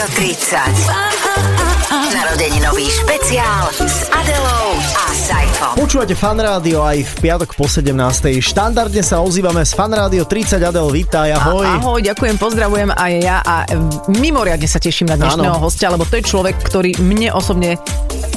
Rádio 30. Narodeninový špeciál s Adelou a Saifom. Počúvate Fan Rádio aj v piatok po 17. Štandardne sa ozývame z Fan Rádio 30. Adel, vítaj, ahoj. A, ahoj, ďakujem, pozdravujem aj ja a mimoriadne sa teším na dnešného Áno. hostia, lebo to je človek, ktorý mne osobne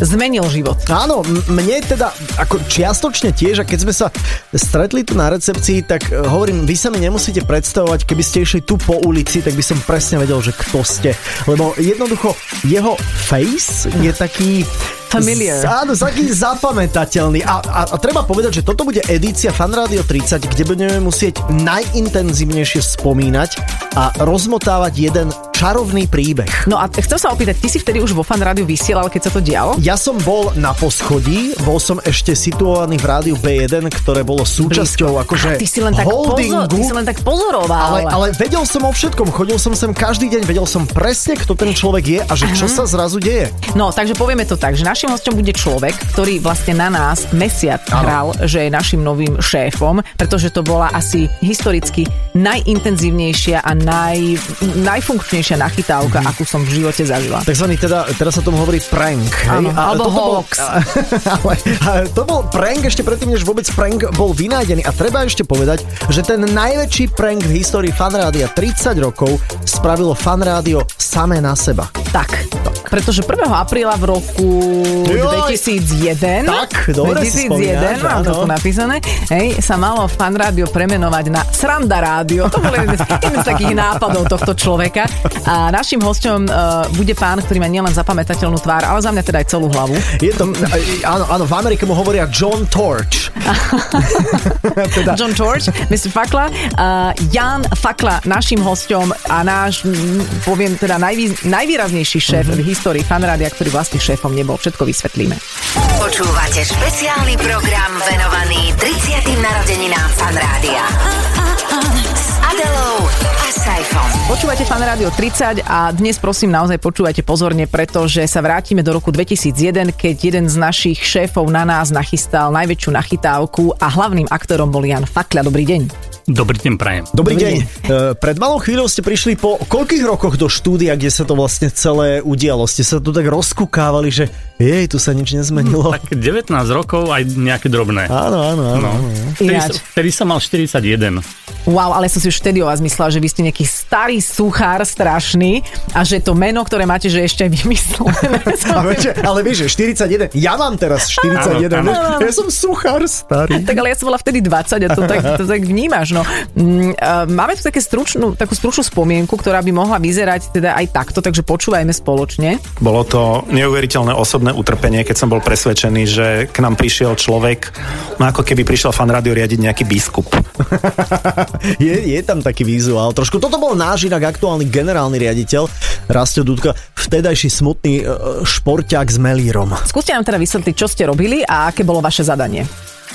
zmenil život. Áno, mne teda ako čiastočne tiež a keď sme sa stretli tu na recepcii, tak e, hovorím, vy sa mi nemusíte predstavovať, keby ste išli tu po ulici, tak by som presne vedel, že kto ste. Lebo jednoducho jeho face je taký Familiar. Z, áno, taký zapamätateľný. A, a, a treba povedať, že toto bude edícia Fan Radio 30, kde budeme musieť najintenzívnejšie spomínať a rozmotávať jeden čarovný príbeh. No a chcem sa opýtať, ty si vtedy už vo fan rádiu vysielal, keď sa to dialo? Ja som bol na poschodí, bol som ešte situovaný v rádiu B1, ktoré bolo súčasťou akože Ty si len tak, pozor, holdingu. ty si len tak pozoroval. ale, ale vedel som o všetkom, chodil som sem každý deň, vedel som presne, kto ten človek je a že čo sa zrazu deje. No, takže povieme to tak, že našim hostom bude človek, ktorý vlastne na nás mesiac Áno. hral, že je našim novým šéfom, pretože to bola asi historicky najintenzívnejšia a naj, najfunkčnejšia nachytávka, Mhm. akú som v živote zažila. Takzvaný teda, teraz sa tomu hovorí prank. Áno, alebo hoax. ale, ale to bol prank ešte predtým, než vôbec prank bol vynájdený. A treba ešte povedať, že ten najväčší prank v histórii fanrádia 30 rokov spravilo fanrádio samé na seba. Tak, pretože 1. apríla v roku Joj. 2001 Tak, dobre si 2001, spomínaš, mám to tu napísané, hej, sa malo fan rádio premenovať na Sranda rádio. To bol jeden z, jeden z takých nápadov tohto človeka. A našim hosťom uh, bude pán, ktorý má nielen zapamätateľnú tvár, ale za mňa teda aj celú hlavu. Je to, áno, áno, v Amerike mu hovoria John Torch. teda, John George, Mr. Fakla. Uh, Jan Fakla, našim hosťom a náš, poviem teda najvý, najvýraznejší šéf Mhm. v histórii fanrádia, ktorý vlastne šéfom nebol. Všetko vysvetlíme. Počúvate špeciálny program venovaný 30. narodeninám Fan Rádia. S Adelou a Saifom. Počúvate Fan Rádio 30 a dnes prosím naozaj počúvajte pozorne, pretože sa vrátime do roku 2001, keď jeden z našich šéfov na nás nachystal najväčšiu nachytávku a hlavným aktorom bol Jan Fakla. Dobrý deň. Dobrý deň, prajem. Dobrý Dobrý deň. E, Pred malou chvíľou ste prišli po koľkých rokoch do štúdia, kde sa to vlastne celé udialo? Ste sa tu tak rozkúkávali, že jej, tu sa nič nezmenilo. Tak 19 rokov aj nejaké drobné. Áno, áno, áno. No. Vtedy, som- vtedy som mal 41. Wow, ale som si už vtedy o vás myslela, že vy ste nejaký starý suchár strašný a že to meno, ktoré máte, že ešte aj vymyslené. Ale vieš, že 41, ja mám teraz 41, Áno, áno. ja som suchár starý. Tak ale ja som bola vtedy 20 a to tak, to tak vnímaš. No. Mm, Máme tu také stručnú, takú stručnú spomienku, ktorá by mohla vyzerať teda aj takto, takže počúvajme spoločne. Bolo to neuveriteľné osobné utrpenie, keď som bol presvedčený, že k nám prišiel človek, no ako keby prišiel fan rádio riadiť nejaký biskup. Je, je tam taký vizuál trošku. Toto bol náš inak aktuálny generálny riaditeľ Rastio Dudka, vtedajší smutný e, šporťák s Melírom. Skúste nám teda vysvetliť, čo ste robili a aké bolo vaše zadanie.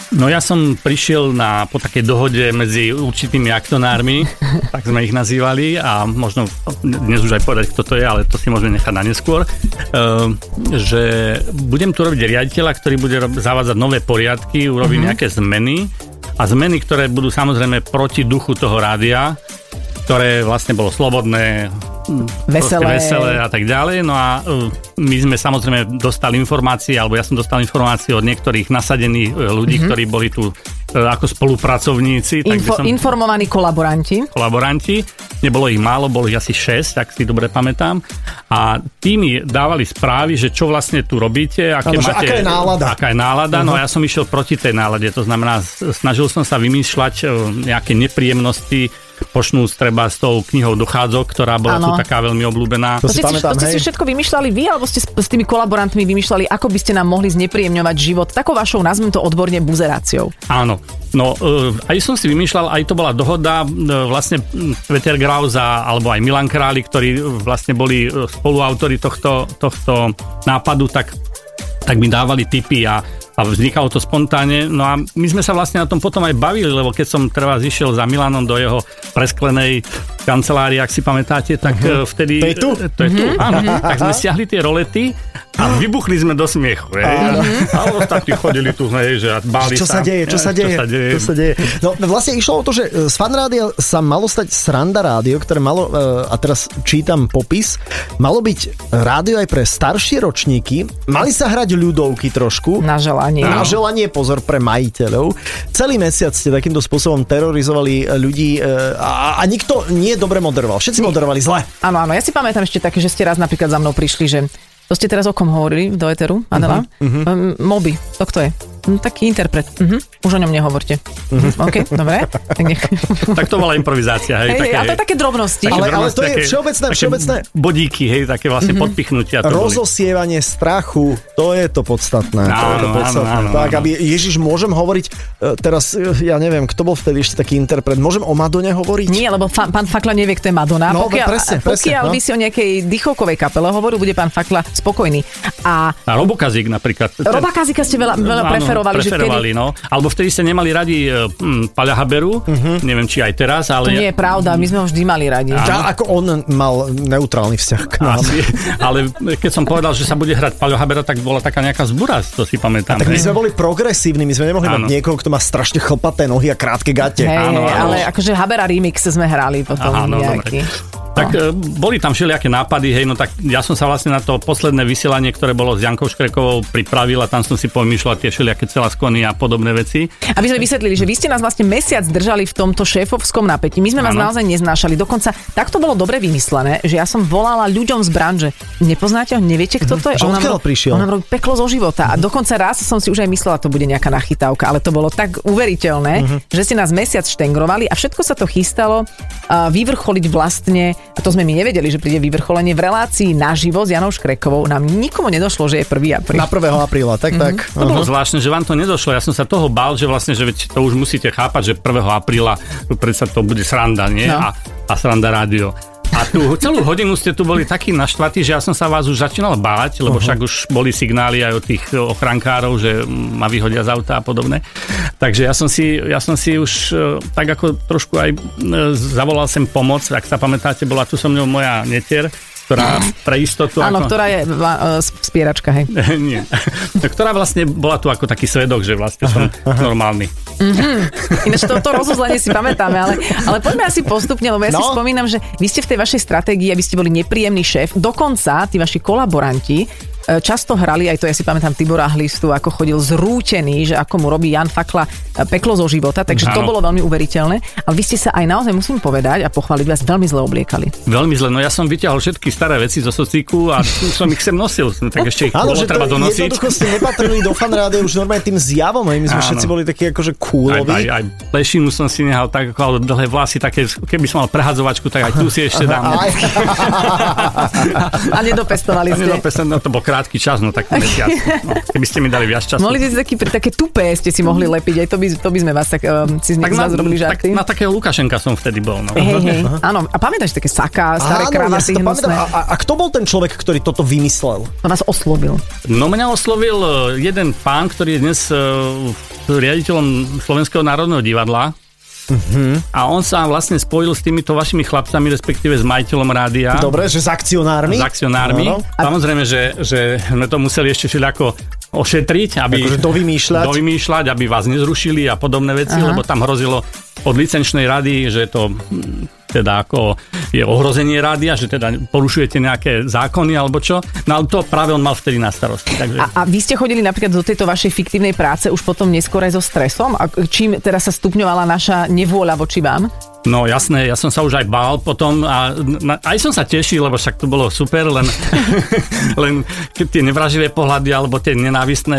No ja som prišiel na, po takej dohode medzi určitými aktonármi, tak sme ich nazývali a možno dnes už aj povedať, kto to je, ale to si môžeme nechať na neskôr, Ehm, že budem tu robiť riaditeľa, ktorý bude zavádzať nové poriadky, urobí Mhm. nejaké zmeny a zmeny, ktoré budú samozrejme proti duchu toho rádia, ktoré vlastne bolo slobodné, Veselé. veselé a tak ďalej. No a uh, my sme samozrejme dostali informácie, alebo ja som dostal informácie od niektorých nasadených uh, ľudí, mm-hmm. ktorí boli tu uh, ako spolupracovníci, Info, som informovaní kolaboranti. kolaboranti. Nebolo ich málo, bolo ich asi 6, ak si dobre pamätám. A tí mi dávali správy, že čo vlastne tu robíte, aké že máte, aká je nálada. Aká je nálada, no a ja som išiel proti tej nálade. To znamená, snažil som sa vymýšľať e, nejaké nepríjemnosti, počnúť treba s tou knihou dochádzok, ktorá bola Áno. tu taká veľmi obľúbená. To To si pamätám, to ste si všetko vymýšľali vy, alebo ste s, s tými kolaborantmi vymýšľali, ako by ste nám mohli znepríjemňovať život takou vašou, nazvem to odborne, buzeráciou. Áno. No, e, aj som si vymýšľal, aj to bola dohoda, e, vlastne m, Peter Graus a, alebo aj Milan Králi, ktorí e, vlastne boli spoluautori tohto, tohto nápadu, tak, tak mi dávali tipy a, a vznikalo to spontánne. No a my sme sa vlastne na tom potom aj bavili, lebo keď som treba zišiel za Milanom do jeho presklenej kancelárie, ak si pamätáte, tak uh-huh. vtedy... To je tu? To je tu, áno. Tak sme stiahli tie rolety A vybuchli sme do smiechu, hej. A ostatní chodili tu, hej, že báli Čo sa deje, čo sa deje, Čo sa deje. čo sa deje. No vlastne išlo o to, že z fan rádia sa malo stať sranda rádio, ktoré malo, a teraz čítam popis, malo byť rádio aj pre staršie ročníky, mali sa hrať ľudovky trošku. Na želanie. Na želanie, pozor, pre majiteľov. Celý mesiac ste takýmto spôsobom terorizovali ľudí e, a, a nikto nie dobre moderoval. Všetci moderovali zle. Áno, áno, ja si pamätám ešte také, že ste raz napríklad za mnou prišli, že to ste teraz o kom hovorili do Eteru, Adela? Uh-huh, uh-huh. Moby, to kto je? Hm, taký interpret. Uh-huh. Už o ňom nehovorte. Uh-huh. OK, dobre. Tak, nech... tak to bola improvizácia, hej. Hej, také, ale to také drobnosti. Také ale, ale to je všeobecné, také všeobecné. Bodíky, hej, také vlastne uh-huh. podpichnutia. To Rozosievanie boli. strachu, to je to podstatné. Áno, to je to podstatné. Áno, áno, tak, aby, Ježiš, môžem hovoriť, teraz, ja neviem, kto bol vtedy ešte taký interpret, môžem o Madone hovoriť? Nie, lebo fa- pán Fakla nevie, kto je Madonna. No, pokiaľ, presne, presne, pokiaľ no. by si o nejakej dychovkovej kapele hovoril, bude pán Fakla spokojný. A, a Robokazík napríklad. Roba Kazika ste veľa, veľa áno, preferovali. preferovali že kedy... no. Alebo vtedy ste nemali radi hm, Paľa Haberu, uh-huh. neviem, či aj teraz, ale... To nie je pravda, my sme ho vždy mali radi. Ja, ako on mal neutrálny vzťah k nám. Asi, ale keď som povedal, že sa bude hrať Paľo Habera, tak bola taká nejaká zbúra, to si pamätám. A tak my sme boli progresívni, my sme nemohli áno. mať niekoho, kto má strašne chlpaté nohy a krátke gate. Hey, áno, áno. Ale akože Habera remix sme hrali potom nejaký. Dobre. Tak no. boli tam všelijaké nápady, hej, no tak ja som sa vlastne na to posledné vysielanie, ktoré bolo s Jankou Škrekovou pripravil a tam som si pomýšľal tie všelijaké celaskony a podobné veci. Aby sme vysvetlili, že vy ste nás vlastne mesiac držali v tomto šéfovskom napätí. My sme vás naozaj neznášali. Dokonca takto bolo dobre vymyslené, že ja som volala ľuďom z branže. Nepoznáte ho, neviete, kto to je? On nám, prišiel. On nám robí peklo zo života. A dokonca raz som si už aj myslela, to bude nejaká nachytávka, ale to bolo tak uveriteľné, uh-huh. že ste nás mesiac štengrovali a všetko sa to chystalo uh, vyvrcholiť vlastne a to sme my nevedeli, že príde vyvrcholenie v relácii naživo s Janou Škrekovou. Nám nikomu nedošlo, že je 1. apríl. Na 1. apríla, tak, mm-hmm. tak. To uh-huh. bolo zvláštne, že vám to nedošlo. Ja som sa toho bál, že vlastne, že veď to už musíte chápať, že 1. apríla predsa to bude sranda, nie? No. A, a sranda rádio. A tú celú hodinu ste tu boli takí naštvatí, že ja som sa vás už začínal báť, lebo uh-huh. však už boli signály aj od tých ochrankárov, že ma vyhodia z auta a podobné. Takže ja som si, ja som si už e, tak ako trošku aj e, zavolal sem pomoc, ak sa pamätáte, bola tu so mnou moja netier, ktorá pre istotu... Áno, ako... ktorá je uh, spieračka, hej. Nie. ktorá vlastne bola tu ako taký svedok, že vlastne som normálny. Mm-hmm. Ináč to, to rozuzlenie si pamätáme, ale, ale poďme asi postupne, lebo ja no. si spomínam, že vy ste v tej vašej stratégii, aby ste boli nepríjemný šéf, dokonca tí vaši kolaboranti často hrali, aj to ja si pamätám Tibora Hlistu, ako chodil zrútený, že ako mu robí Jan Fakla e, peklo zo života, takže ano. to bolo veľmi uveriteľné. Ale vy ste sa aj naozaj, musím povedať a pochváliť vás, veľmi zle obliekali. Veľmi zle, no ja som vyťahol všetky staré veci zo sociku a som ich sem nosil, no, tak ešte ich Áno, že treba to, donosiť. Jednoducho ste nepatrili do fanrádia už normálne tým zjavom, my sme Áno. všetci boli takí akože cooloví. Aj, aj, aj plešinu som si nehal tak, ako dlhé vlasy, také, keby som mal prehadzovačku, tak aj tu si ešte dám. a nedopestovali ste. Nedopestovali, no to bol krátky čas, no tak mesiac. No, keby ste mi dali viac času. Mohli ste si taký, také tupé ste si mohli lepiť, aj to by, to by sme vás tak, um, si tak na, robili žarty. Tak, na takého Lukašenka som vtedy bol. No. Hej, hej, áno. A pamätáš také saká, staré kravaty ja hnusné? A, a, a, kto bol ten človek, ktorý toto vymyslel? To vás oslovil. No mňa oslovil e, jeden pán, ktorý je dnes uh, riaditeľom Slovenského národného divadla, Uh-huh. A on sa vlastne spojil s týmito vašimi chlapcami, respektíve s majiteľom rádia. Dobre, že s akcionármi. S akcionármi. No, no. Samozrejme, že, že sme to museli ešte všelijako ošetriť, aby... Akože dovymýšľať. Dovymýšľať, aby vás nezrušili a podobné veci, Aha. lebo tam hrozilo od licenčnej rady, že to teda ako je ohrozenie rádia, že teda porušujete nejaké zákony alebo čo. No ale to práve on mal vtedy na starosti. Takže... A, a vy ste chodili napríklad do tejto vašej fiktívnej práce už potom neskôr aj so stresom? A čím teraz sa stupňovala naša nevôľa voči vám? No jasné, ja som sa už aj bál potom a na, aj som sa tešil, lebo však to bolo super, len, len tie nevraživé pohľady alebo tie nenávistné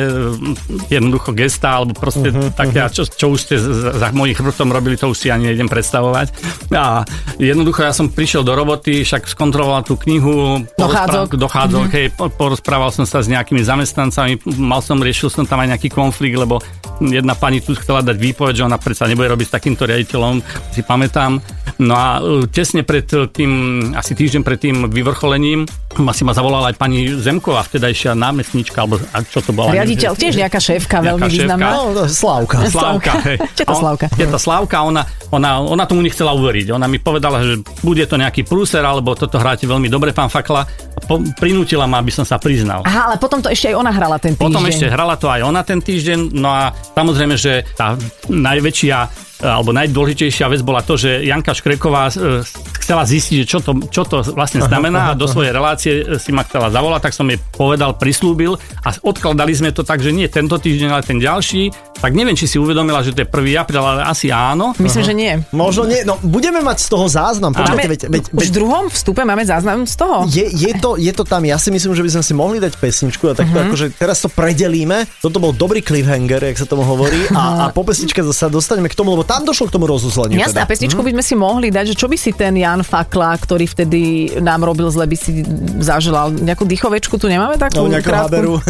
jednoducho gesta alebo proste uh-huh, také, uh-huh. Čo, čo už ste za, za mojich chrbtom robili, to už si ani nejdem predstavovať. A jednoducho ja som prišiel do roboty, však skontroloval tú knihu, dochádzok, dochádzok uh-huh. hej, porozprával som sa s nejakými zamestnancami, mal som, riešil som tam aj nejaký konflikt, lebo jedna pani tu chcela dať výpoveď, že ona predsa nebude robiť s takýmto riaditeľom, si pamätám. No a e, tesne pred tým, asi týždeň pred tým vyvrcholením, asi ma zavolala aj pani Zemková, vtedajšia námestnička, alebo a čo to bola? Riaditeľ, tiež nejaká šéfka, nejaká veľmi šéfka. významná. No, Slávka. Slávka, hej. To Slávka? Je to Slávka, ona, ona, ona tomu nechcela uveriť. Ona mi povedala, že bude to nejaký prúser, alebo toto hráte veľmi dobre, pán Fakla, po, prinútila ma, aby som sa priznal. Aha, ale potom to ešte aj ona hrala ten týždeň. Potom ešte hrala to aj ona ten týždeň, no a samozrejme, že tá najväčšia alebo najdôležitejšia vec bola to, že Janka Škreková e, chcela zistiť, čo to, čo to vlastne znamená a do svojej relácie e, si ma chcela zavolať, tak som jej povedal, prislúbil a odkladali sme to tak, že nie tento týždeň, ale ten ďalší. Tak neviem, či si uvedomila, že to je 1. apríl, ale asi áno. Myslím, že nie. Možno nie, no budeme mať z toho záznam. Počkajte, Máme, veď, veď, už veď, v druhom vstupe máme záznam z toho. je, je, to, je to tam, ja si myslím, že by sme si mohli dať pesničku a takto Mhm. akože teraz to predelíme. Toto bol dobrý cliffhanger, jak sa tomu hovorí a, a po pesničke sa dostaneme k tomu, lebo tam došlo k tomu rozuzleniu. Jasná, teda. pesničku by sme si mohli dať, že čo by si ten Jan Fakla, ktorý vtedy nám robil zle, by si zaželal. Nejakú dýchovečku tu nemáme takú? No, nejakú krátku? haberu.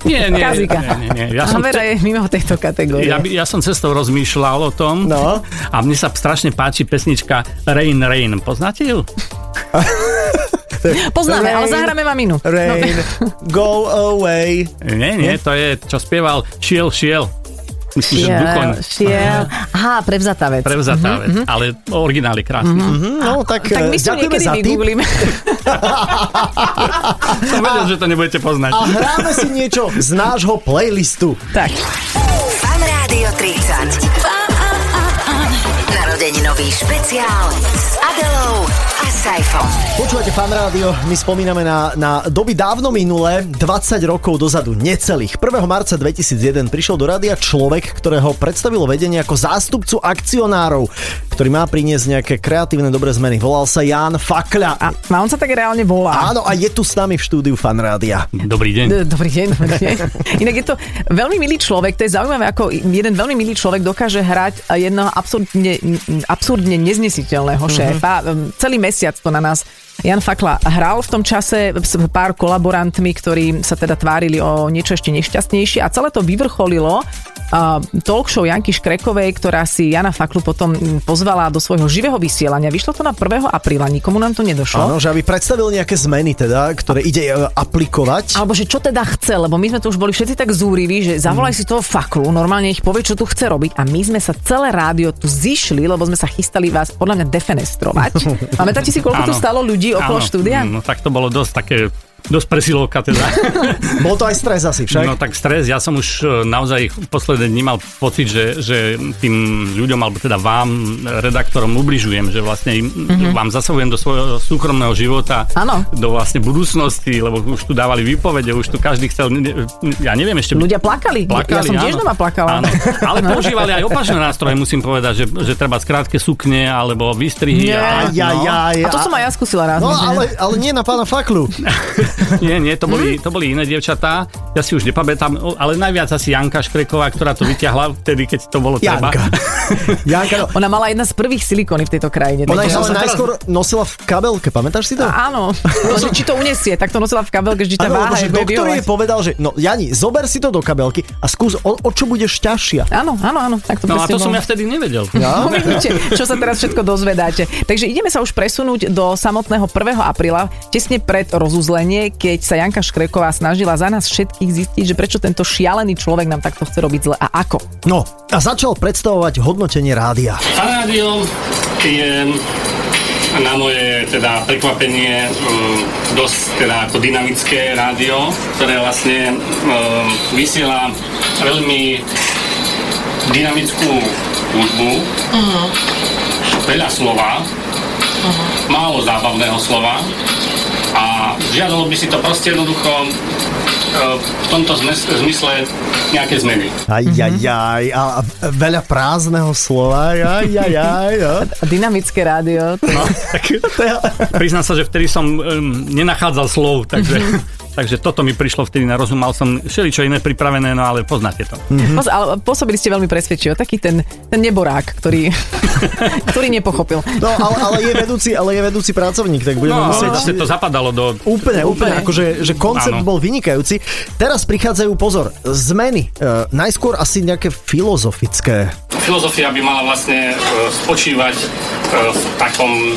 Nie, nie, nie, nie, nie. Ja som, Havera je mimo tejto kategórie. ja, by- ja som cestou rozmýšľal o tom No. a mne sa strašne páči pesnička Rain Rain. Poznáte ju? Poznáme, ale Rain, zahráme vám inú. Rain, go away. Nie, nie, to je, čo spieval Šiel, šiel. Myslím, že Duchoň. Šiel. Aha, prevzatá vec. Prevzatá vec, ale originál je krásny. Hm, No, tak, Tak my eh, si ďakujeme niekedy za tip. vygooglíme. Som vedel, že to nebudete poznať. A hráme si niečo z nášho playlistu. tak. Fan Rádio 30. Narodeninový špeciál s Adelou a Saifom. Počúvate fan rádio, my spomíname na, na doby dávno minulé, 20 rokov dozadu, necelých. 1. marca 2001 prišiel do rádia človek, ktorého predstavilo vedenie ako zástupcu akcionárov, ktorý má priniesť nejaké kreatívne dobré zmeny. Volal sa Ján Fakľa. A, a on sa tak reálne volá. Áno, a je tu s nami v štúdiu fan rádia. Dobrý deň. Dobrý deň, dobrý deň. Inak je to veľmi milý človek, to je zaujímavé, ako jeden veľmi milý človek dokáže hrať jedného absurdne, absurdne neznesiteľného šéfa. Um, Celý mesiac to na nás Jan Fakla hral v tom čase s pár kolaborantmi, ktorí sa teda tvárili o niečo ešte nešťastnejšie a celé to vyvrcholilo talk show Janky Škrekovej, ktorá si Jana Faklu potom mm, pozvala do svojho živého vysielania. Vyšlo to na 1. apríla, nikomu nám to nedošlo. Áno, že aby predstavil nejaké zmeny teda, ktoré ide e, aplikovať. Alebo že čo teda chce, lebo my sme tu už boli všetci tak zúriví, že zavolaj si toho faklu, normálne ich povie, čo tu chce robiť a my sme sa celé rádio tu zišli, lebo sme sa chystali vás podľa mňa defenestrovať. Pamätáte si, koľko tu Áno. stalo ľudí okolo Áno, štúdia? No tak to bolo dosť také dosť presilovka teda. Bol to aj stres asi však. No tak stres, ja som už e, naozaj posledné dní mal pocit, že, že tým ľuďom, alebo teda vám, redaktorom, ubližujem, že vlastne im, mm-hmm. vám zasahujem do svojho súkromného života, Áno. do vlastne budúcnosti, lebo už tu dávali výpovede, už tu každý chcel, ja neviem ešte... Ľudia plakali. ja som tiež doma plakala. Áno. Ale používali aj opačné nástroje, musím povedať, že, že treba skrátke sukne alebo výstrihy. Nie. a, Ja, no. ja, ja. A to som aj ja skúsila raz. No ale, ale nie na pána Faklu. Nie, nie, to boli, Mhm. to boli iné dievčatá. Ja si už nepamätám, o- ale najviac asi Janka Škreková, ktorá to vyťahla vtedy, keď to bolo treba. Janka. Janka, no. Ona mala jedna z prvých silikóny v tejto krajine. Ona ich ale som teraz- najskôr nosila v kabelke, pamätáš si to? Áno, no, že či to unesie, tak to nosila v kabelke, že tá lebo váha je doktor jej povedal, že no Jani, zober si to do kabelky a skús, o, o čo budeš ťažšia. Áno, áno, áno. Tak to No a to som bolo. ja vtedy nevedel. Ja? No vidíte, čo sa teraz všetko dozvedáte. Takže ideme sa už presunúť do samotného 1. apríla, tesne pred rozuzlenie, keď sa Janka Škreková snažila za nás všetkých zistiť, že prečo tento šialený človek nám takto chce robiť zle a ako. No a začal predstavovať hodnotenie rádia. Rádio je na moje teda prekvapenie um, dosť teda ako dynamické rádio, ktoré vlastne um, vysiela veľmi dynamickú hudbu, veľa slova, málo zábavného slova a žiadalo by si to proste jednoducho uh, v tomto zmysle nejaké zmeny. Aj, aj, aj, a a veľa prázdneho slova, aj, aj, aj, no. A dynamické rádio. No, tak priznám sa, že vtedy som um, nenachádzal slov, takže, takže toto mi prišlo vtedy na rozum. Mal som všeličo iné pripravené, no ale poznáte to. Pos- ale pôsobili ste veľmi presvedčivo. Taký ten, ten neborák, ktorý, ktorý nepochopil. No, ale, ale, je vedúci, ale je vedúci pracovník, tak budeme No, musieť... zase to zapadalo do... Úplne, úplne, Úplne. akože že koncept Áno. bol vynikajúci. Teraz prichádzajú, pozor, zmeny. E, najskôr asi nejaké filozofické. Filozofia by mala vlastne e, spočívať e, v takom e,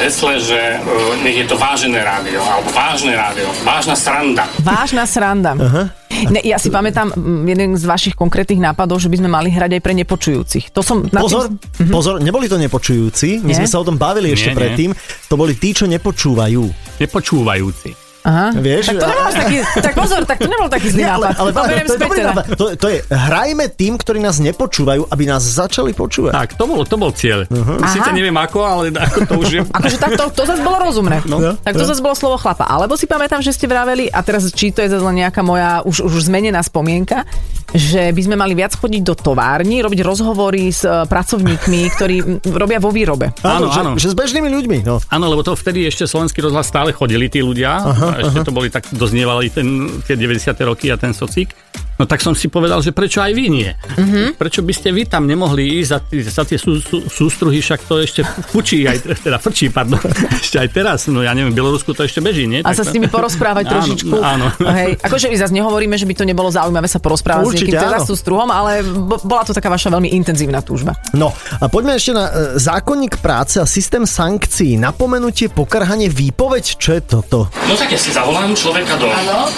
hesle, že e, nech je to vážené rádio, alebo vážne rádio, vážna sranda. Vážna sranda. Uh-huh. Ne, ja si pamätám mm, jeden z vašich konkrétnych nápadov, že by sme mali hrať aj pre nepočujúcich. To som Pozor, tým... pozor, neboli to nepočujúci, my Nie? sme sa o tom bavili ešte Nie, nie. predtým, to boli tí, čo nepočúvajú. Nepočúvajúci. Aha. Vieš? Tak to nebol až taký, tak pozor, tak to nebol taký zlý Nie, ale, nápad. ale to beriem to, je dobrý teda. nápad. to, to je, hrajme tým, ktorí nás nepočúvajú, aby nás začali počúvať. Tak, to bol, to bol cieľ. Uh-huh. Sice neviem ako, ale ako to už je... Akože tak to, to zase bolo rozumné. No. tak to zase bolo slovo chlapa. Alebo si pamätám, že ste vraveli, a teraz či to je zase nejaká moja už, už zmenená spomienka, že by sme mali viac chodiť do továrny, robiť rozhovory s e, pracovníkmi, ktorí robia vo výrobe. Áno, že, áno. že s bežnými ľuďmi. No. Áno, lebo to vtedy ešte slovenský rozhlas stále chodili tí ľudia. Aha, a ešte aha. to boli tak, doznievali ten, tie 90. roky a ten socík. No tak som si povedal, že prečo aj vy nie? Uh-huh. Prečo by ste vy tam nemohli ísť za, za tie sú, sú, sústruhy, však to ešte fučí, aj, teda frčí, pardon, ešte aj teraz. No ja neviem, v Bielorusku to ešte beží, nie? A Tak sa to- s nimi porozprávať Áno, trošičku. áno. Hej, akože my zase nehovoríme, že by to nebolo zaujímavé sa porozprávať Určite s niekým teda áno. sú struhom, ale bo- bola to taká vaša veľmi intenzívna túžba. no a poďme ešte na e, zákonník práce a systém sankcií. Napomenutie, pokarhanie, výpoveď, čo je toto? No tak ja si zavolám človeka do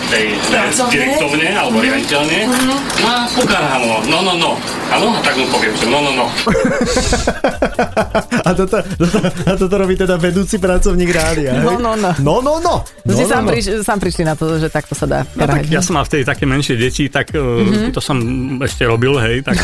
tej direktovne alebo riaditeľne no a pokarhám ho. No, no, no. Áno, a tak mu poviem, že no, no, no. A toto, toto, a toto robí teda vedúci pracovník rádia. hej? No, no, no. No, no, no. No, no, no, sám, no. priš, sám prišli na to, že takto sa dá. No tak ja som mal vtedy také menšie deti, tak mm-hmm. to som ešte robil, hej, tak,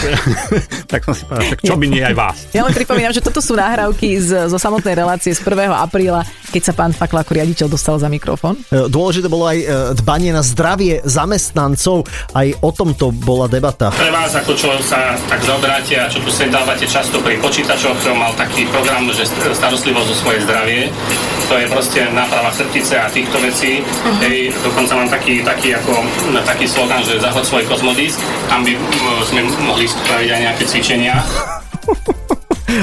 tak som si povedal, tak čo by nie aj vás. Ja len pripomínam, že toto sú nahrávky z, zo samotnej relácie z 1. apríla, keď sa pán Fakla ako riaditeľ dostal za mikrofón. E, Dôležité bolo aj e, dbanie na zdravie zamestnancov, aj o tomto bola debata. Pre vás, ako čo sa tak zaoberáte a čo tu sedávate často pri počítačoch, som mal taký program, že starostlivosť o svoje zdravie. To je proste náprava chrbtice a týchto vecí. Hej, dokonca mám taký, taký, ako, taký slogan, že zahod svoj kozmodisk. Tam by sme mohli spraviť aj nejaké cvičenia.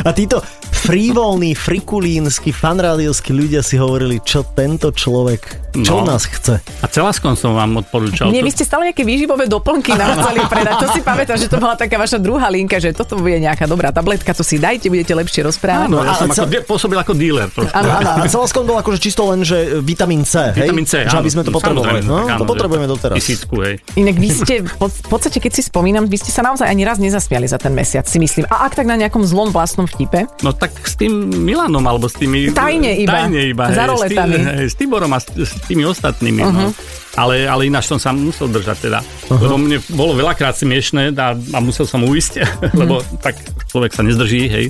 A títo frivolní, frikulínsky, fanrádiovskí ľudia si hovorili, čo tento človek, čo No. nás chce. A celaskom som vám odporúčal. Nie, to- vy ste stále nejaké výživové doplnky nám chceli predať. To si pamätám, že to bola taká vaša druhá linka, že toto bude nejaká dobrá tabletka, to si dajte, budete lepšie rozprávať. Áno, ja a som cel- ako, pôsobil ako dealer trošku. Áno, áno. A bol akože čisto len, že vitamín C, hej? Vitamín C, Že aby sme to potrebovali. No, áno, to potrebujeme doteraz. Tisícku, hej. Inak vy ste, v podstate keď si spomínam, vy ste sa naozaj ani raz nezasmiali za ten mesiac, si myslím. A ak tak na nejakom zlom vlastnom vtipe, No tak s tým Milanom, alebo s tými... Tajne iba. Tajne iba. Za roletami. S, tým, hej, s Tiborom a s, s tými ostatnými. Uh-huh. No. Ale, ale ináč som sa musel držať teda. Uh-huh. Lebo mne bolo veľakrát smiešné a, a musel som uísť, lebo tak človek sa nezdrží, hej.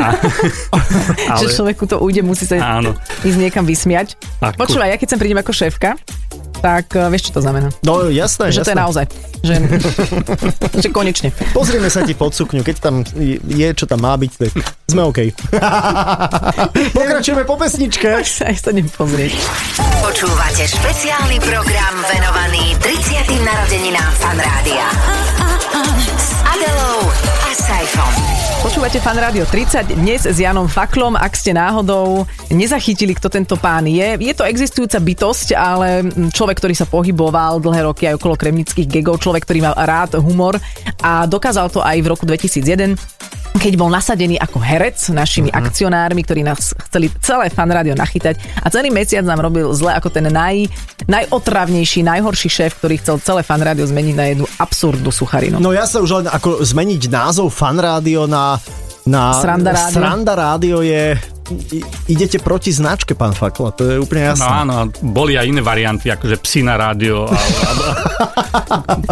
A, ale... že človeku to ujde, musí sa Áno. ísť niekam vysmiať. Ako- Počúvaj, ja keď sem prídem ako šéfka, tak uh, vieš, čo to znamená? No jasné, Že to je jasné. naozaj. Že, že konečne. Pozrieme sa ti pod sukňu, keď tam je, čo tam má byť, tak sme OK. Pokračujeme po pesničke. Sa aj sa pozrieť. Počúvate špeciálny program venovaný 30. narodeninám Fan Rádia. S Počúvate Fan Rádio 30 dnes s Janom Faklom. Ak ste náhodou nezachytili, kto tento pán je, je to existujúca bytosť, ale človek, ktorý sa pohyboval dlhé roky aj okolo kremnických gegov, človek, ktorý mal rád humor a dokázal to aj v roku 2001 keď bol nasadený ako herec našimi uh-huh. akcionármi, ktorí nás chceli celé fan rádio nachytať a celý mesiac nám robil zle ako ten naj, najotravnejší, najhorší šéf, ktorý chcel celé fan rádio zmeniť na jednu absurdnú sucharinu. No ja sa už len ako zmeniť názov fan rádio na na Sranda rádio. Sranda rádio je idete proti značke, pán Fakla, to je úplne jasné. No áno, boli aj iné varianty, akože Psina rádio. A, a,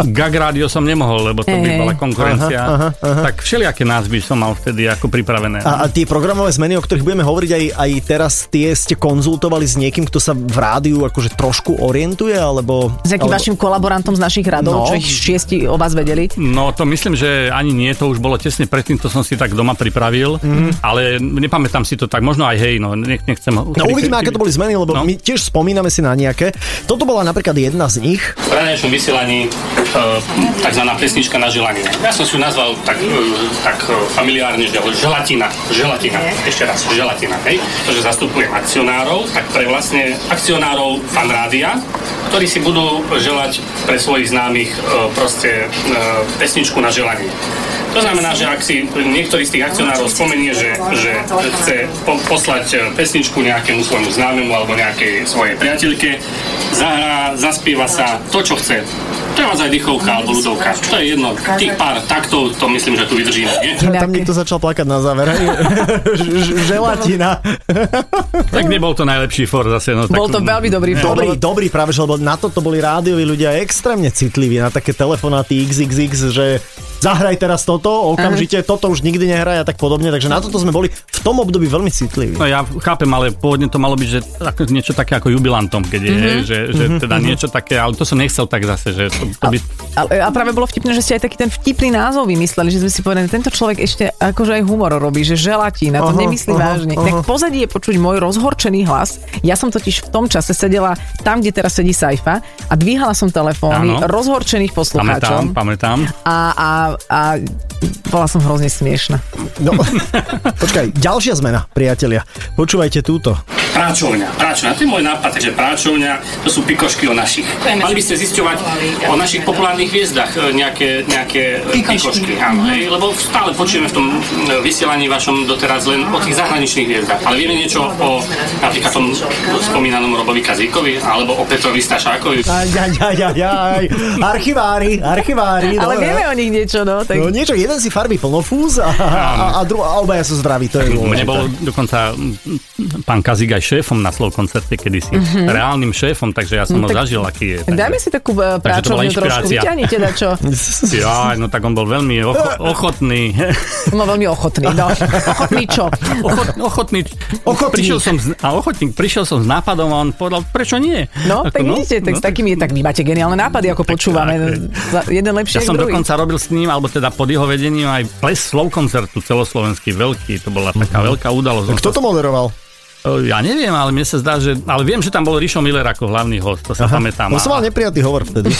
Gag rádio som nemohol, lebo to by Hej. bola konkurencia. Aha, aha, aha. Tak všelijaké názvy som mal vtedy ako pripravené. A, a tie programové zmeny, o ktorých budeme hovoriť aj, aj teraz, tie ste konzultovali s niekým, kto sa v rádiu akože trošku orientuje, alebo... S akým alebo... vašim kolaborantom z našich radov, No. čo ich šiesti o vás vedeli? No to myslím, že ani nie, to už bolo tesne predtým, to som si tak doma pripravil, mm. ale nepamätám si to tak, možno aj hej, no nech, nechcem... No uvidíme, aké to boli zmeny, lebo No. my tiež spomíname si na nejaké. Toto bola napríklad jedna z nich. V ranejšom vysielaní e, tzv. pesnička na želanie. Ja som si ju nazval tak, e, tak e, familiárne, že želatina. Želatina. Ešte raz, želatina. Hej? To, že zastupujem akcionárov, tak pre vlastne akcionárov fan rádia, ktorí si budú želať pre svojich známych e, proste e, pesničku na želanie. To znamená, že ak si niektorý z tých akcionárov spomenie, že, že chce po, poslať e, pesničku nejakému svojmu známemu alebo nejakej svojej priateľke, zahrá, zaspieva sa to, čo chce. Treba aj dychovka alebo ľudovka. To je jedno. Tých pár taktov, to myslím, že tu vydržíme, nie? Tam niekto začal plakať na záver. Želatina. Tak nebol to najlepší for zase. No, Bol to veľmi dobrý for. Dobrý, dobrý práve, že lebo na toto boli rádioví ľudia extrémne citliví, na také telefonáty XXX, že zahraj teraz toto, okamžite, toto už nikdy nehraj a tak podobne, takže na toto sme boli v tom období veľmi citliví. No ja chápem, ale pôvodne to malo byť, že ako, niečo také ako jubilantom, keď je, mm-hmm. že, že teda niečo také, ale to som nechcel tak zase, že to, to by... A, a práve bolo vtipné, že ste aj taký ten vtipný názov vymysleli, že sme si povedali, tento človek ešte akože aj humor robí, že želatína, to Aha, nemyslí aha, vážne. aha. Tak pozadí je počuť môj rozhorčený hlas. Ja som totiž v tom čase sedela tam, kde teraz sedí Saifa a dvíhala som telefóny rozhorčených poslucháčom. Pamätám, pamätám. A, a, a bola som hrozne smiešna. No, počkaj, ďalšia zmena, priatelia. Počúvajte túto. Práčovňa. Práčovňa. To je môj nápad, takže práčovňa, to sú pikošky o našich. Mali by ste zisťovať o našich populárnych hviezdach e, nejaké, nejaké e, pikošky. Áno, hej, lebo stále počujeme v tom e, vysielaní vašom doteraz len o tých zahraničných hviezdach. Ale vieme niečo o napríklad tom spomínanom Robovi Kazíkovi alebo o Petrovi Stašákovi. Aj, aj, aj, aj, aj. Archivári, archivári. Ale dobre. vieme o nich niečo, no. Tak... No niečo, jeden si farbí plnofúz a, a, a, dru, a obaja sú zdraví, to je Mne bol dokonca pán Kazík aj šéfom na slow koncerte kedysi. Mm-hmm. Reálnym šéfom, takže ja som ho tak- zažil, aký je. Tak dajme si takú e, Takže to bola práčovňu trošku. Vyťahnite dačo. Ja, no tak on bol veľmi ocho- ochotný. No veľmi ochotný, no. Ochotný čo? Ochot, ochotný. Ochotník. Prišiel som z, a ochotník, prišiel som s nápadom a on povedal, prečo nie? No, Ako, tak vidíte, tak s takými, tak vy máte geniálne nápady, ako počúvame. tak. Jeden lepší Ja som druhý. dokonca robil s ním, alebo teda pod jeho vedením aj ples slow koncertu celoslovenský, veľký. To bola taká veľká udalosť. Kto to moderoval? E, Ja neviem, ale mne sa zdá, že... Ale viem, že tam bol Rišo Miller ako hlavný host, to sa pamätám. No som mal neprijatý hovor vtedy.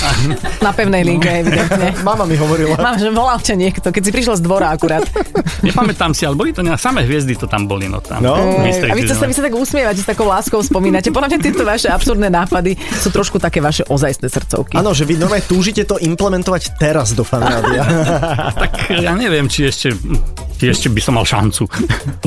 Na pevnej linke, evidentne. Mama mi hovorila. Mám, že volal ťa niekto, keď si prišiel z dvora akurát. Nepamätám si, ale boli to nejaké samé hviezdy, to tam boli. No, tam. No. Misteri A vy, sa, vy sa tak usmievate, s takou láskou spomínate. Podľa mňa tieto vaše absurdné nápady sú trošku také vaše ozajstné srdcovky. Áno, že vy normálne túžite to implementovať teraz do fanrádia. Tak ja neviem, či ešte, ešte by som mal šancu.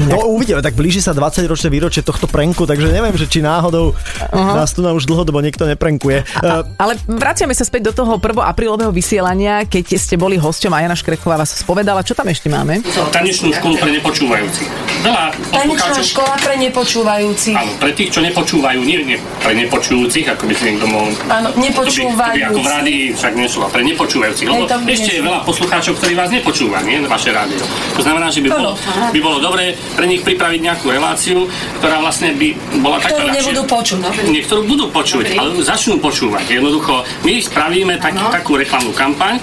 No uvidíme, tak blíži sa 20 ročné výročie tohto prenku, takže neviem, že či náhodou nás tu na už dlhodobo niekto neprenkuje. Uh, Ale vraciame sa späť do toho 1. aprílového vysielania, keď ste boli hosťom a Jana Škreková vás spovedala. Čo tam ešte máme? Tanečnú školu pre nepočúvajúcich. Veľa Tanečná škola pre nepočúvajúcich. Áno, pre tých, čo nepočúvajú, nie, nie pre nepočujúcich, ako by si niekto mohol... Áno, To by, to by ako v rádii však nešlo, pre nepočúvajúcich. Lebo ešte je veľa poslucháčov, ktorí vás nepočúva, nie? Vaše rádio. To znamená, že by bolo, by bolo dobré pre nich pripraviť nejakú reláciu, ktorá vlastne by bola taká Ktorú nebudú počuť. Niektorú budú počuť, ale začnú počúvať. Jednoducho, my spravíme tak, takú reklamnú kampaň,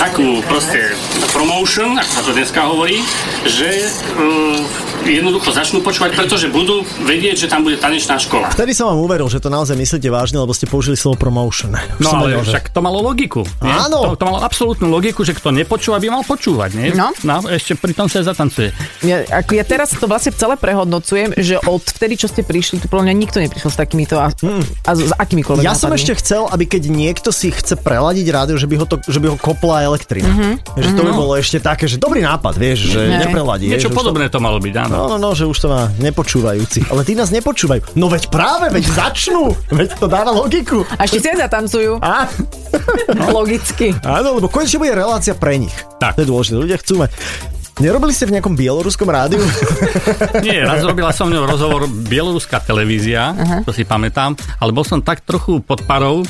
takú proste promotion, ako sa to dneska hovorí, že uh, jednoducho začnú počúvať, pretože budú vedieť, že tam bude tanečná škola. vtedy som vám uveril, že to naozaj myslíte vážne, lebo ste použili slovo promotion. Už No ale vedel, že- však to malo logiku. Nie? Áno. To, to malo absolútnu logiku, že kto nepočúva, by mal počúvať. Nie? No. no. ešte pri tom sa aj zatancuje. Ja, ako ja teraz to vlastne celé prehodnocujem, že od vtedy, čo ste prišli, to podľa mňa nikto neprišiel s takýmito a, a s, s akýmikoľvek Ja som ešte chcel, aby keď niekto si chce preladiť rádio, že by ho, to, že by ho kopla elektrina. Mm-hmm. Že to by bolo ešte také, že dobrý nápad, vieš, že Ne. nepreladí. Niečo podobné to malo byť, áno. No, no, no, že už to má nepočúvajúci. Ale tí nás nepočúvajú. No veď práve, veď začnú. Veď to dáva logiku. A ešte si aj zatancujú. Á, Logicky. áno, lebo konečne bude relácia pre nich. Tak. To je dôležité. Ľudia chcú mať. Nerobili ste v nejakom bieloruskom rádiu? Nie, raz robila som mňou rozhovor bieloruská televízia, to si pamätám, ale bol som tak trochu pod parou,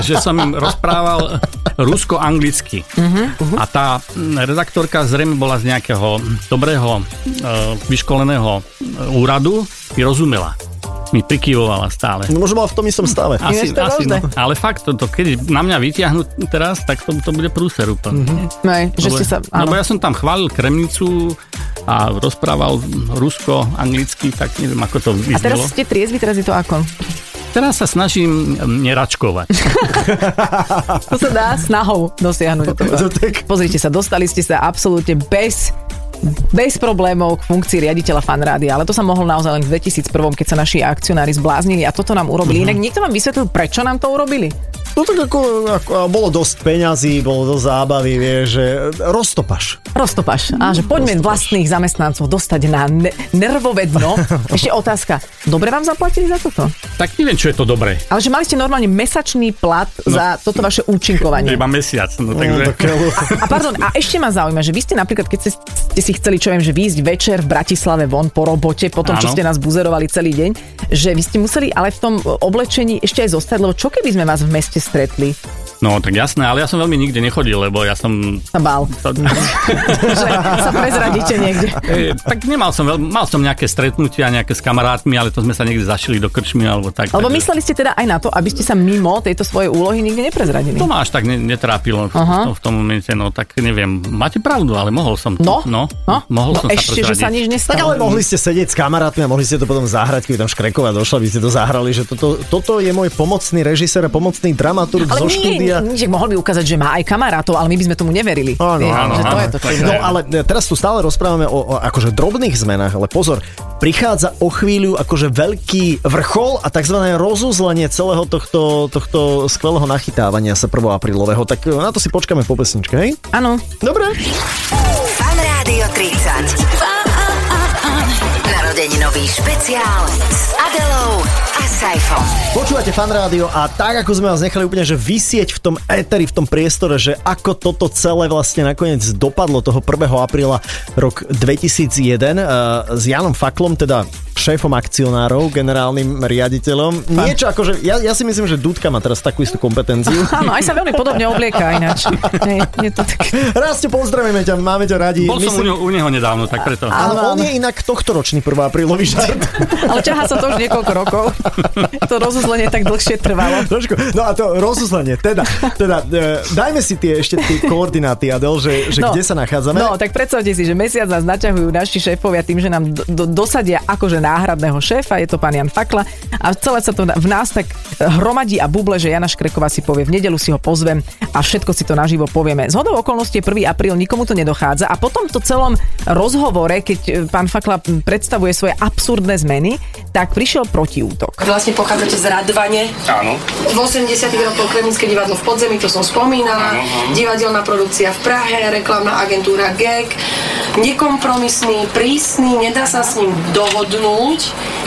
že som im rozprával rusko-anglicky. A tá redaktorka zrejme bola z nejakého dobrého e, vyškoleného e, úradu, mi rozumela. Mi prikyvovala stále. No možno mal v tom istom stave. Asi, to asi no. Ale fakt, to, to, keď na mňa vyťahnú teraz, tak to, to bude prúser úplne. Mm-hmm. No, že Lebo, ste sa... lebo Áno. ja som tam chválil Kremnicu a rozprával rusko, anglicky, tak neviem, ako to A teraz vyznelo. ste triezvi, teraz je to ako? Teraz sa snažím neračkovať. To sa dá snahou dosiahnuť. Pozrite sa, dostali ste sa absolútne bez bez problémov k funkcii riaditeľa fanrádia, ale to sa mohlo naozaj len v 2001, keď sa naši akcionári zbláznili a toto nám urobili. Mhm. Inak niekto vám vysvetlil, prečo nám to urobili? No tak ako, ako bolo dosť peňazí, bolo dosť zábavy, vieš, že roztopaš. Roztopaš. A že poďme vlastných zamestnancov dostať na ne- nervové dno. Ešte otázka. Dobre vám zaplatili za toto? Tak neviem, čo je to dobré. Ale že mali ste normálne mesačný plat za toto vaše účinkovanie. Iba mesiac, no No, takže... tak, A pardon, a ešte ma zaujíma, že vy ste napríklad, keď ste, ste si chceli, čo viem, že výjsť večer v Bratislave von po robote, po tom, čo ste nás buzerovali celý deň, že vy ste museli ale v tom oblečení ešte aj zostať, lebo čo keby sme vás v meste stretli? No tak jasné, ale ja som veľmi nikde nechodil, lebo ja som... Sa bál, To, že sa prezradíte niekde. e, tak nemal som veľ, mal som nejaké stretnutia, nejaké s kamarátmi, ale to sme sa niekde zašili do krčmy alebo tak. Alebo takže mysleli ste teda aj na to, aby ste sa mimo tejto svojej úlohy nikde neprezradili? To ma až tak ne, netrápilo v, Aha. v, tom, momente, no tak neviem, máte pravdu, ale mohol som. No, no, no, mohol no som ešte, sa že sa prezradiť. nič Tak ale nestalo. mohli ste sedieť s kamarátmi a mohli ste to potom zahrať, keby tam Škreková došla, by ste to zahrali, že toto, toto je môj pomocný režisér a pomocný dramaturg Ale zo nie, štúdia. Nie, nie, mohol by ukázať, že má aj kamarátov, ale my by sme tomu neverili. Áno, Vieš, áno, že to áno, je to, čo tak je. No ale teraz tu stále rozprávame o, o akože drobných zmenách, ale pozor, prichádza o chvíľu akože veľký vrchol a tzv. rozuzlenie celého tohto, tohto skvelého nachytávania sa 1. aprílového. Tak na to si počkáme po pesničke, hej? Áno. Dobre. Fan Rádio 30. Narodeninový špeciál s Adelou a Saifom. Počúvate fan rádio a tak ako sme vás nechali úplne, že vysieť v tom éteri, v tom priestore, že ako toto celé vlastne nakoniec dopadlo toho 1. apríla rok 2001 uh, s Janom Faklom, teda šéfom akcionárov, generálnym riaditeľom. Niečo ako, že ja, ja si myslím, že Dudka má teraz takú istú kompetenciu. Áno, aj sa veľmi podobne oblieka ináč. Nie, je to tak... Raz te pozdravíme ťa, máme ťa radi. Bol som u neho, u neho nedávno, tak preto. Áno, on je inak tohto ročný 1. aprílový žart. Ale ťahá sa to už niekoľko rokov. To rozuzlenie tak dlhšie trvalo. Trošku, no a to rozuzlenie, teda, teda e, dajme si tie ešte tie koordináty, Adel, že, že kde sa nachádzame. No, tak predstavte si, že mesiac nás naťahujú naši šéfovia tým, že nám do, do, dosadia akože náhradného šéfa, je to pán Jan Fakla a celé sa to v nás tak hromadí a buble, že Jana Škreková si povie, v nedelu si ho pozvem a všetko si to naživo povieme. Z hodou okolností je 1. apríl, nikomu to nedochádza a potom to celom rozhovore, keď e, pán Fakla predstavuje svoje absurdné zmeny, tak prišiel protiútok. Vlastne pochádzate z Radvane. Áno. V 80 rokoch Kreminské divadlo v podzemí, to som spomínala. Áno, áno. Divadelná produkcia v Prahe, reklamná agentúra GEG. Nekompromisný, prísny, nedá sa s ním dohodnúť.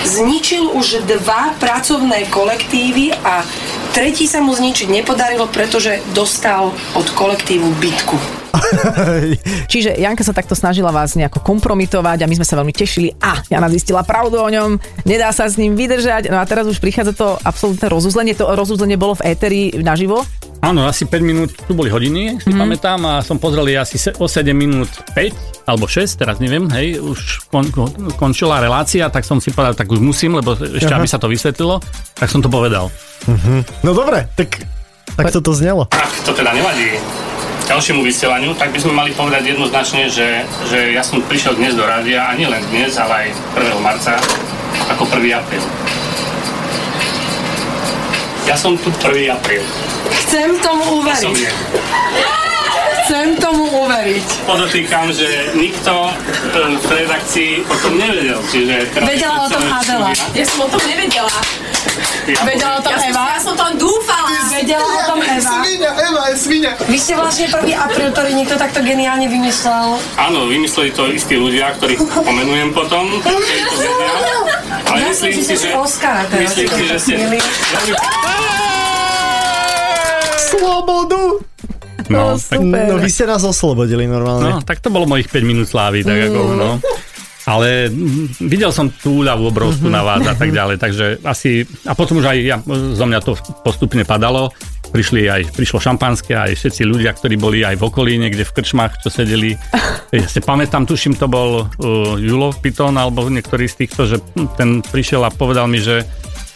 Zničil už dva pracovné kolektívy a tretí sa mu zničiť nepodarilo, pretože dostal od kolektívu bitku. Čiže Janka sa takto snažila vás nejako kompromitovať a my sme sa veľmi tešili a Jana zistila pravdu o ňom, nedá sa s ním vydržať, no a teraz už prichádza to absolútne rozuzlenie, to rozuzlenie bolo v éteri naživo. Áno, asi 5 minút, tu boli hodiny, si mm. pamätám, a som pozrel asi se- o 7 minút 5 alebo 6, teraz neviem, hej, už kon, kon, končila relácia, tak som si povedal, tak už musím, lebo ešte Aha. aby sa to vysvetlilo, tak som to povedal. No dobre, tak, tak toto znelo. Ak to teda nevadí ďalšiemu vysielaniu, tak by sme mali povedať jednoznačne, že, že ja som prišiel dnes do rádia, a nielen dnes, ale aj 1. marca, ako 1. apríl. Ja som tu 1. apríl. Chcem tomu Som uveriť. Chcem tomu uveriť. Podotýkam, že nikto v redakcii o tom nevedel. Čiže Vedela o tom Adela. Ja som o tom nevedela. Ja Vedela o tom Eva. Ja som to dúfala. Vedela o tom Eva. Svinia, Eva je svinia. Vy ste vlastne 1. apríl, ktorý niekto takto geniálne vymyslel. Áno, vymysleli to istí ľudia, ktorých pomenujem potom. Ale Ja myslím som, si, že... Teraz. Myslím si, že ste... Slobodu! No, No, tak, super. No vy ste nás oslobodili normálne. no, tak to bolo mojich 5 minút slávy, tak ako, no. Ale mm, videl som tú úľavu obrovskú na vás a tak ďalej, takže asi, a potom už aj ja, zo mňa to postupne padalo, prišli aj, prišlo šampanské, aj všetci ľudia, ktorí boli aj v okolí, niekde v krčmách, čo sedeli. Ja si pamätám, tuším, to bol uh, Julo Piton, alebo niektorý z týchto, že ten prišiel a povedal mi, že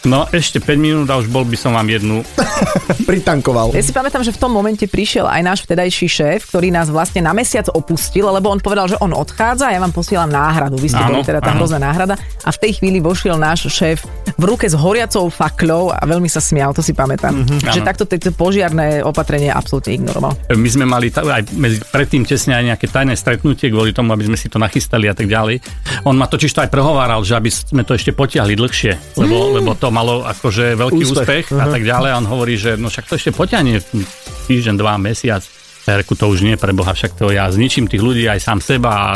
no ešte 5 minút a už bol by som vám jednu Pritankoval. Ja si pamätám, že v tom momente prišiel aj náš vtedajší šéf, ktorý nás vlastne na mesiac opustil, lebo on povedal, že on odchádza a ja vám posielam náhradu. Vy ste Áno, boli teda tá áno. hrozná náhrada. A v tej chvíli vošiel náš šéf v ruke s horiacou fakľou a veľmi sa smial, to si pamätám. Mm-hmm. Že Áno. takto tieto požiarné opatrenie absolútne ignoroval. My sme mali ta- aj medzi, predtým tesne aj nejaké tajné stretnutie kvôli tomu, aby sme si to nachystali a tak ďalej. On ma totiž to aj prehováral, že aby sme to ešte potiahli dlhšie, lebo, mm. lebo to malo akože veľký Úspech. úspech, úspech a tak ďalej. A on hovorí, že no však to ešte potiahne týždeň, dva, mesiac. Ja reku, to už nie, preboha, však to ja zničím tých ľudí aj sám seba a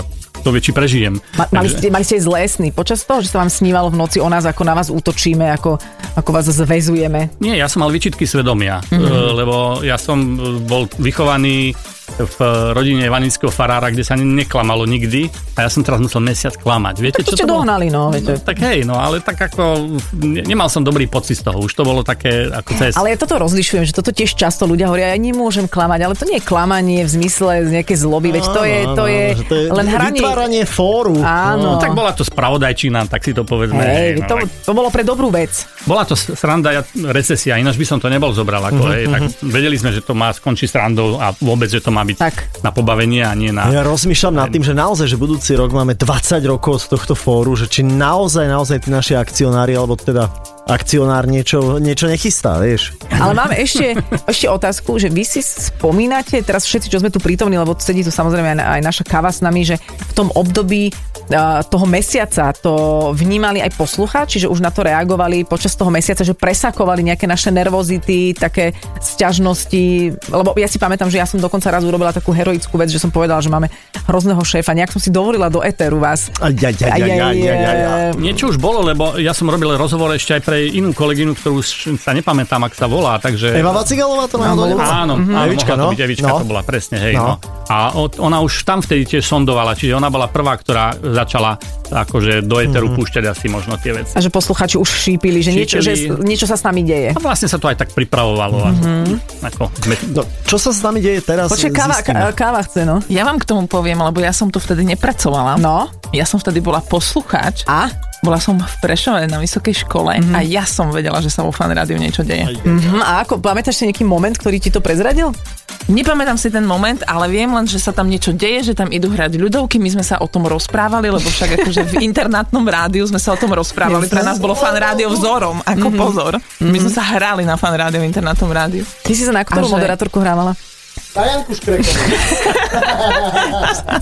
to vie, či prežijem. Ma, mali, ste, mali ste zlé sny počas toho, že sa vám snívalo v noci o nás, ako na vás útočíme, ako, ako vás zväzujeme? Nie, ja som mal vyčitky svedomia, mm-hmm. lebo ja som e, bol vychovaný v rodine evanického farára, kde sa ne- neklamalo nikdy a ja som teraz musel mesiac klamať. Viete, To ste to dohnali, no. Viete. Tak hej, no ale tak ako ne, nemal som dobrý pocit z toho, už to bolo také ako cez... Ale ja toto rozlišujem, že toto tiež často ľudia hovoria, ja nemôžem klamať, ale to nie je klamanie v zmysle z nejakej zloby, veď to je, to je, Áno, to je len hranie. Vytváranie fóru. Áno. No tak bola to spravodajčina, tak si to povedzme. Hej, no, to, tak to bolo pre dobrú vec. bola to sranda, ja, recesia, ináč by som to nebol zobral. Ako, hej, tak vedeli sme, že to má skončiť srandou a vôbec, že to má byť Tak. na pobavenie a nie na... Ja rozmýšľam nad tým, že naozaj, že budúci rok máme 20 rokov z tohto fóru, že či naozaj, naozaj tí naši akcionári, alebo teda akcionár niečo, niečo nechystá, vieš. Ale máme ešte, ešte otázku, že vy si spomínate, teraz všetci, čo sme tu prítomní, lebo sedí tu samozrejme aj, aj naša káva s nami, že v tom období uh, toho mesiaca to vnímali aj poslucháči, že už na to reagovali počas toho mesiaca, že presakovali nejaké naše nervozity, také sťažnosti, lebo ja si pamätám, že ja som dokonca raz urobila takú heroickú vec, že som povedala, že máme hrozného šéfa, nejak som si dovolila do éteru vás. Niečo už bolo, lebo ja som robil rozhovor ešte aj pre inú kolegynu, ktorú sa nepamätám, ak sa volá, takže... Eva Vacigalová to náhodou nebola? Áno, áno Evička, mohla no. to byť Evička, No. to bola presne, hej, No. no. A od, ona už tam vtedy tiež sondovala, čiže ona bola prvá, ktorá začala akože do eteru Mhm. púšťať asi možno tie veci. A že posluchači už šípili, že, niečo, že niečo sa s nami deje. A vlastne sa to aj tak pripravovalo. Mm-hmm. Ako, No, čo sa s nami deje teraz? Počkaj, káva, káva chce, no. Ja vám k tomu poviem, lebo ja som tu vtedy nepracovala. No. Ja som vtedy bola poslucháč. A? Bola som v Prešove na vysokej škole a ja som vedela, že sa vo fan rádiu niečo deje. Mhm, a ako, pamätáš si nejaký moment, ktorý ti to prezradil? Nepamätám si ten moment, ale viem len, že sa tam niečo deje, že tam idú hrať ľudovky, my sme sa o tom rozprávali, lebo však akože v internátnom rádiu sme sa o tom rozprávali. Pre nás bolo fan rádio vzorom, ako pozor. My sme sa hrali na fan rádio v internátnom rádiu. Ty si sa na ktorú že- moderátorku hrávala? A Janku Škreko.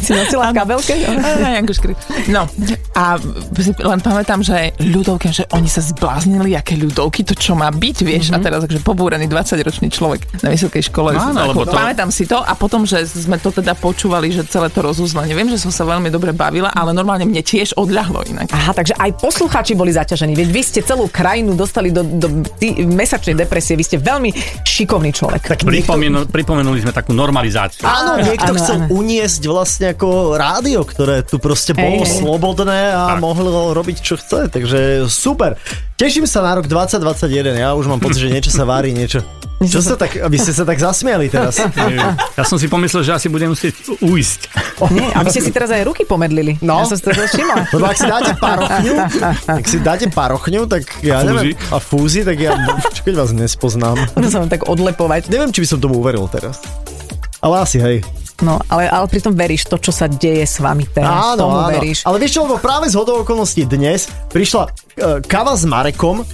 Si nosila v kabelke? Á, Janko Škry. No, a len pamätám, že ľudovky, že oni sa zbláznili, aké ľudovky, to čo má byť, vieš, a teraz akože pobúrený 20-ročný človek na vysokej škole. Áno, Ako- lebo to- Pamätám si to a potom, že sme to teda počúvali, že celé to rozúznanie. Viem, že som sa veľmi dobre bavila, ale normálne mne tiež odľahlo inak. Aha, takže aj poslucháči boli zaťažení. Veď vy ste celú krajinu dostali do, do tý, mesačnej depresie. Vy ste veľmi šikovný človek. Tak pripomenuli sme takú normalizáciu. áno, niekto áno, chcel áno. uniesť vlastne ako rádio, ktoré tu proste bolo hej. slobodné a Tak. mohlo robiť čo chce, takže super. Teším sa na rok 2021, ja už mám pocit, že niečo sa varí, niečo. Čo sa tak, vy ste sa tak zasmiali teraz. Ja som si pomyslel, že asi budem musieť ujsť. Nie, aby ste si teraz aj ruky pomedlili. No. Ja som si to všimla. Lebo ak si dáte parochňu, ak si dáte parochňu, tak ja A fúzi? neviem, a fúzi, tak ja, čo keď vás nespoznám. Budem sa vám tak odlepovať. Neviem, či by som tomu uveril teraz. Ale asi hej. No, ale, ale pritom veríš to, čo sa deje s vami teraz. Áno, Tomu áno. veríš. Ale vieš čo, lebo práve z hodou okolností dnes prišla e, kava s Marekom e,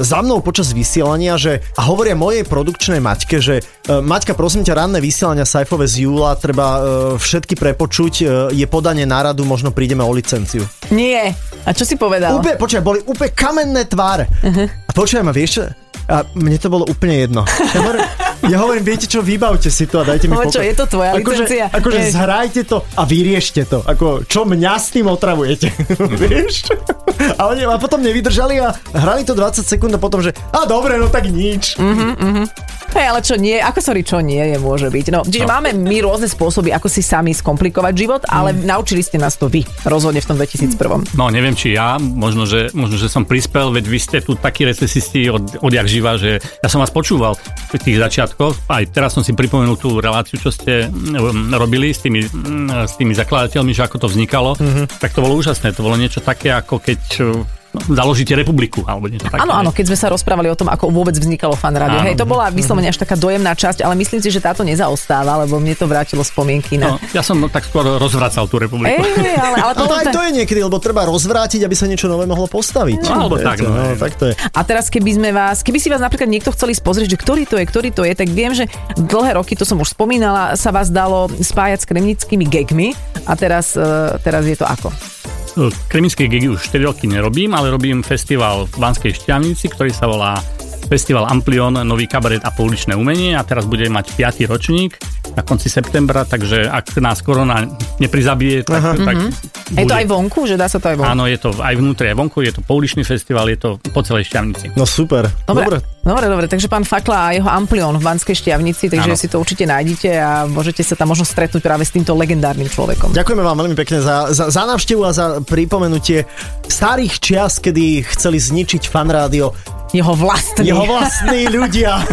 za mnou počas vysielania, že a hovoria mojej produkčnej Maťke, že e, Maťka, prosím ťa, ranné vysielania Saifové z júla treba e, všetky prepočuť, e, je podanie na radu, možno prídeme o licenciu. Nie. A čo si povedal? Úplne, počkaj, boli úplne kamenné tváre. Uh-huh. A počkaj ma, vieš? A mne to bolo úplne jedno. Ja ja hovorím viete čo, vybavte si to a dajte mi Ale čo, pokoj. je to tvoja akože, licencia? Akože zhrajte to a vyriešte to. Ako, čo mňa s tým otravujete? vieš? A, oni, a potom nevydržali a hrali to 20 sekúnd a potom, že a dobre, no tak nič. Hej, ale čo nie, ako sorry, čo nie je, môže byť. No, čiže no. máme my rôzne spôsoby, ako si sami skomplikovať život, ale Mm. naučili ste nás to vy, rozhodne v tom 2001. No neviem, či ja, možno že, možno, že som prispel, veď vy ste tu takí recesisti od, odjak živa, že ja som vás počúval v tých začiatkoch, aj teraz som si pripomenul tú reláciu, čo ste um, robili s tými, mm, s tými zakladateľmi, že ako to vznikalo, mm-hmm. tak to bolo úžasné, to bolo niečo také, ako keď založíte republiku, alebo niečo také. Áno, áno, keď sme sa rozprávali o tom, ako vôbec vznikalo fan rádio. Hej, to bola vyslovene až taká dojemná časť, ale myslím si, že táto nezaostáva, lebo mne to vrátilo spomienky na... No, ja som tak skôr rozvracal tú republiku. Ej, ale, ale Ale potom aj ten- to je niekedy, lebo treba rozvrátiť, aby sa niečo nové mohlo postaviť. No, alebo tak, no, hej. tak to je. A teraz keby sme vás, keby si vás napríklad niekto chceli pozrieť, že ktorý to je, ktorý to je, tak viem, že dlhé roky, to som už spomínala, sa vás dalo spájať s kremnickými gagmi a teraz, eh, teraz je to ako? Kremické gigy už 4 roky nerobím, ale robím festival v Banskej Šťavnici, ktorý sa volá Festival Amplion, nový kabaret a pouličné umenie a teraz bude mať 5. ročník na konci septembra, takže ak nás korona neprizabije, tak, tak Je to bude. aj vonku, že dá sa to aj vonku? Áno, je to aj vnútri, aj vonku, je to pouličný festival, je to po celej Šťavnici. No super. Dobre, Dobre. dobre, dobre, takže pán Fakla a jeho Amplion v Banskej Šťavnici, takže Áno. si to určite nájdete a môžete sa tam možno stretnúť práve s týmto legendárnym človekom. Ďakujeme vám veľmi pekne za, za, za návštevu a za pripomenutie starých čias, kedy chceli zničiť fan rádio Jeho vlastný. jeho vlastní ľudia.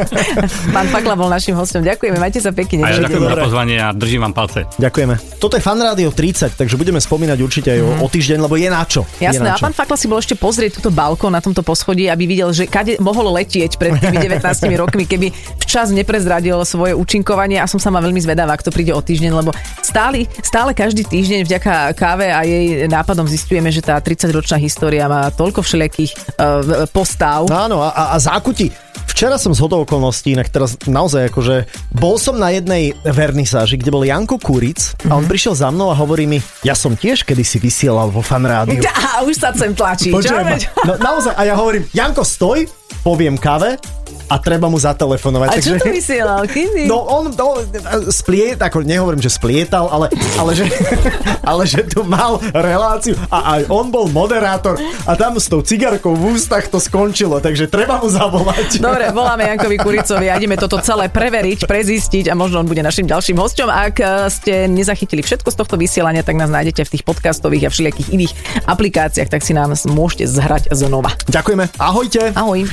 Pán Fakla bol našim hostom. Ďakujeme, majte sa pekne. A ja ďakujem za pozvanie a držím vám palce. Ďakujeme. Toto je fan rádio 30, takže budeme spomínať určite aj o, o týždeň, lebo je na čo. Jasné, na a čo. pán Fakla si bol ešte pozrieť túto balkón na tomto poschodí, aby videl, že kade mohol letieť pred tými 19 rokmi, keby včas neprezradil svoje účinkovanie a som sama veľmi zvedavá, ak to príde o týždeň, lebo stále, stále každý týždeň vďaka káve a jej nápadom zistujeme, že tá 30-ročná história má toľko všelijakých uh, postav. Áno, a, a, zákuti. Včera som z hodou okolností, inak teraz naozaj akože, bol som na jednej vernisáži, kde bol Janko Kuric a on prišiel za mnou a hovorí mi, ja som tiež kedysi vysielal vo fan rádiu. Á, už sa sem tlačí. Počujem? No, naozaj, a ja hovorím, Janko, stoj, poviem kave a treba mu zatelefonovať. A čo takže... to vysielal? Kedy? No on no, spliet, ako nehovorím, že splietal, ale, ale, že, ale že tu mal reláciu a aj on bol moderátor a tam s tou cigarkou v ústach to skončilo, takže treba mu zavolať. Dobre, voláme Jankovi Kuricovi a ideme toto celé preveriť, prezistiť a možno on bude našim ďalším hosťom. Ak eh, ste nezachytili všetko z tohto vysielania, tak nás nájdete v tých podcastových a všelijakých iných aplikáciách, tak si nás môžete zhrať znova. Ďakujeme, ahojte. Ahoj.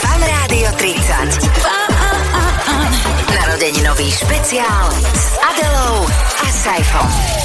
Fan Rádio 30. Narodeninový špeciál s Adelou a Saifom.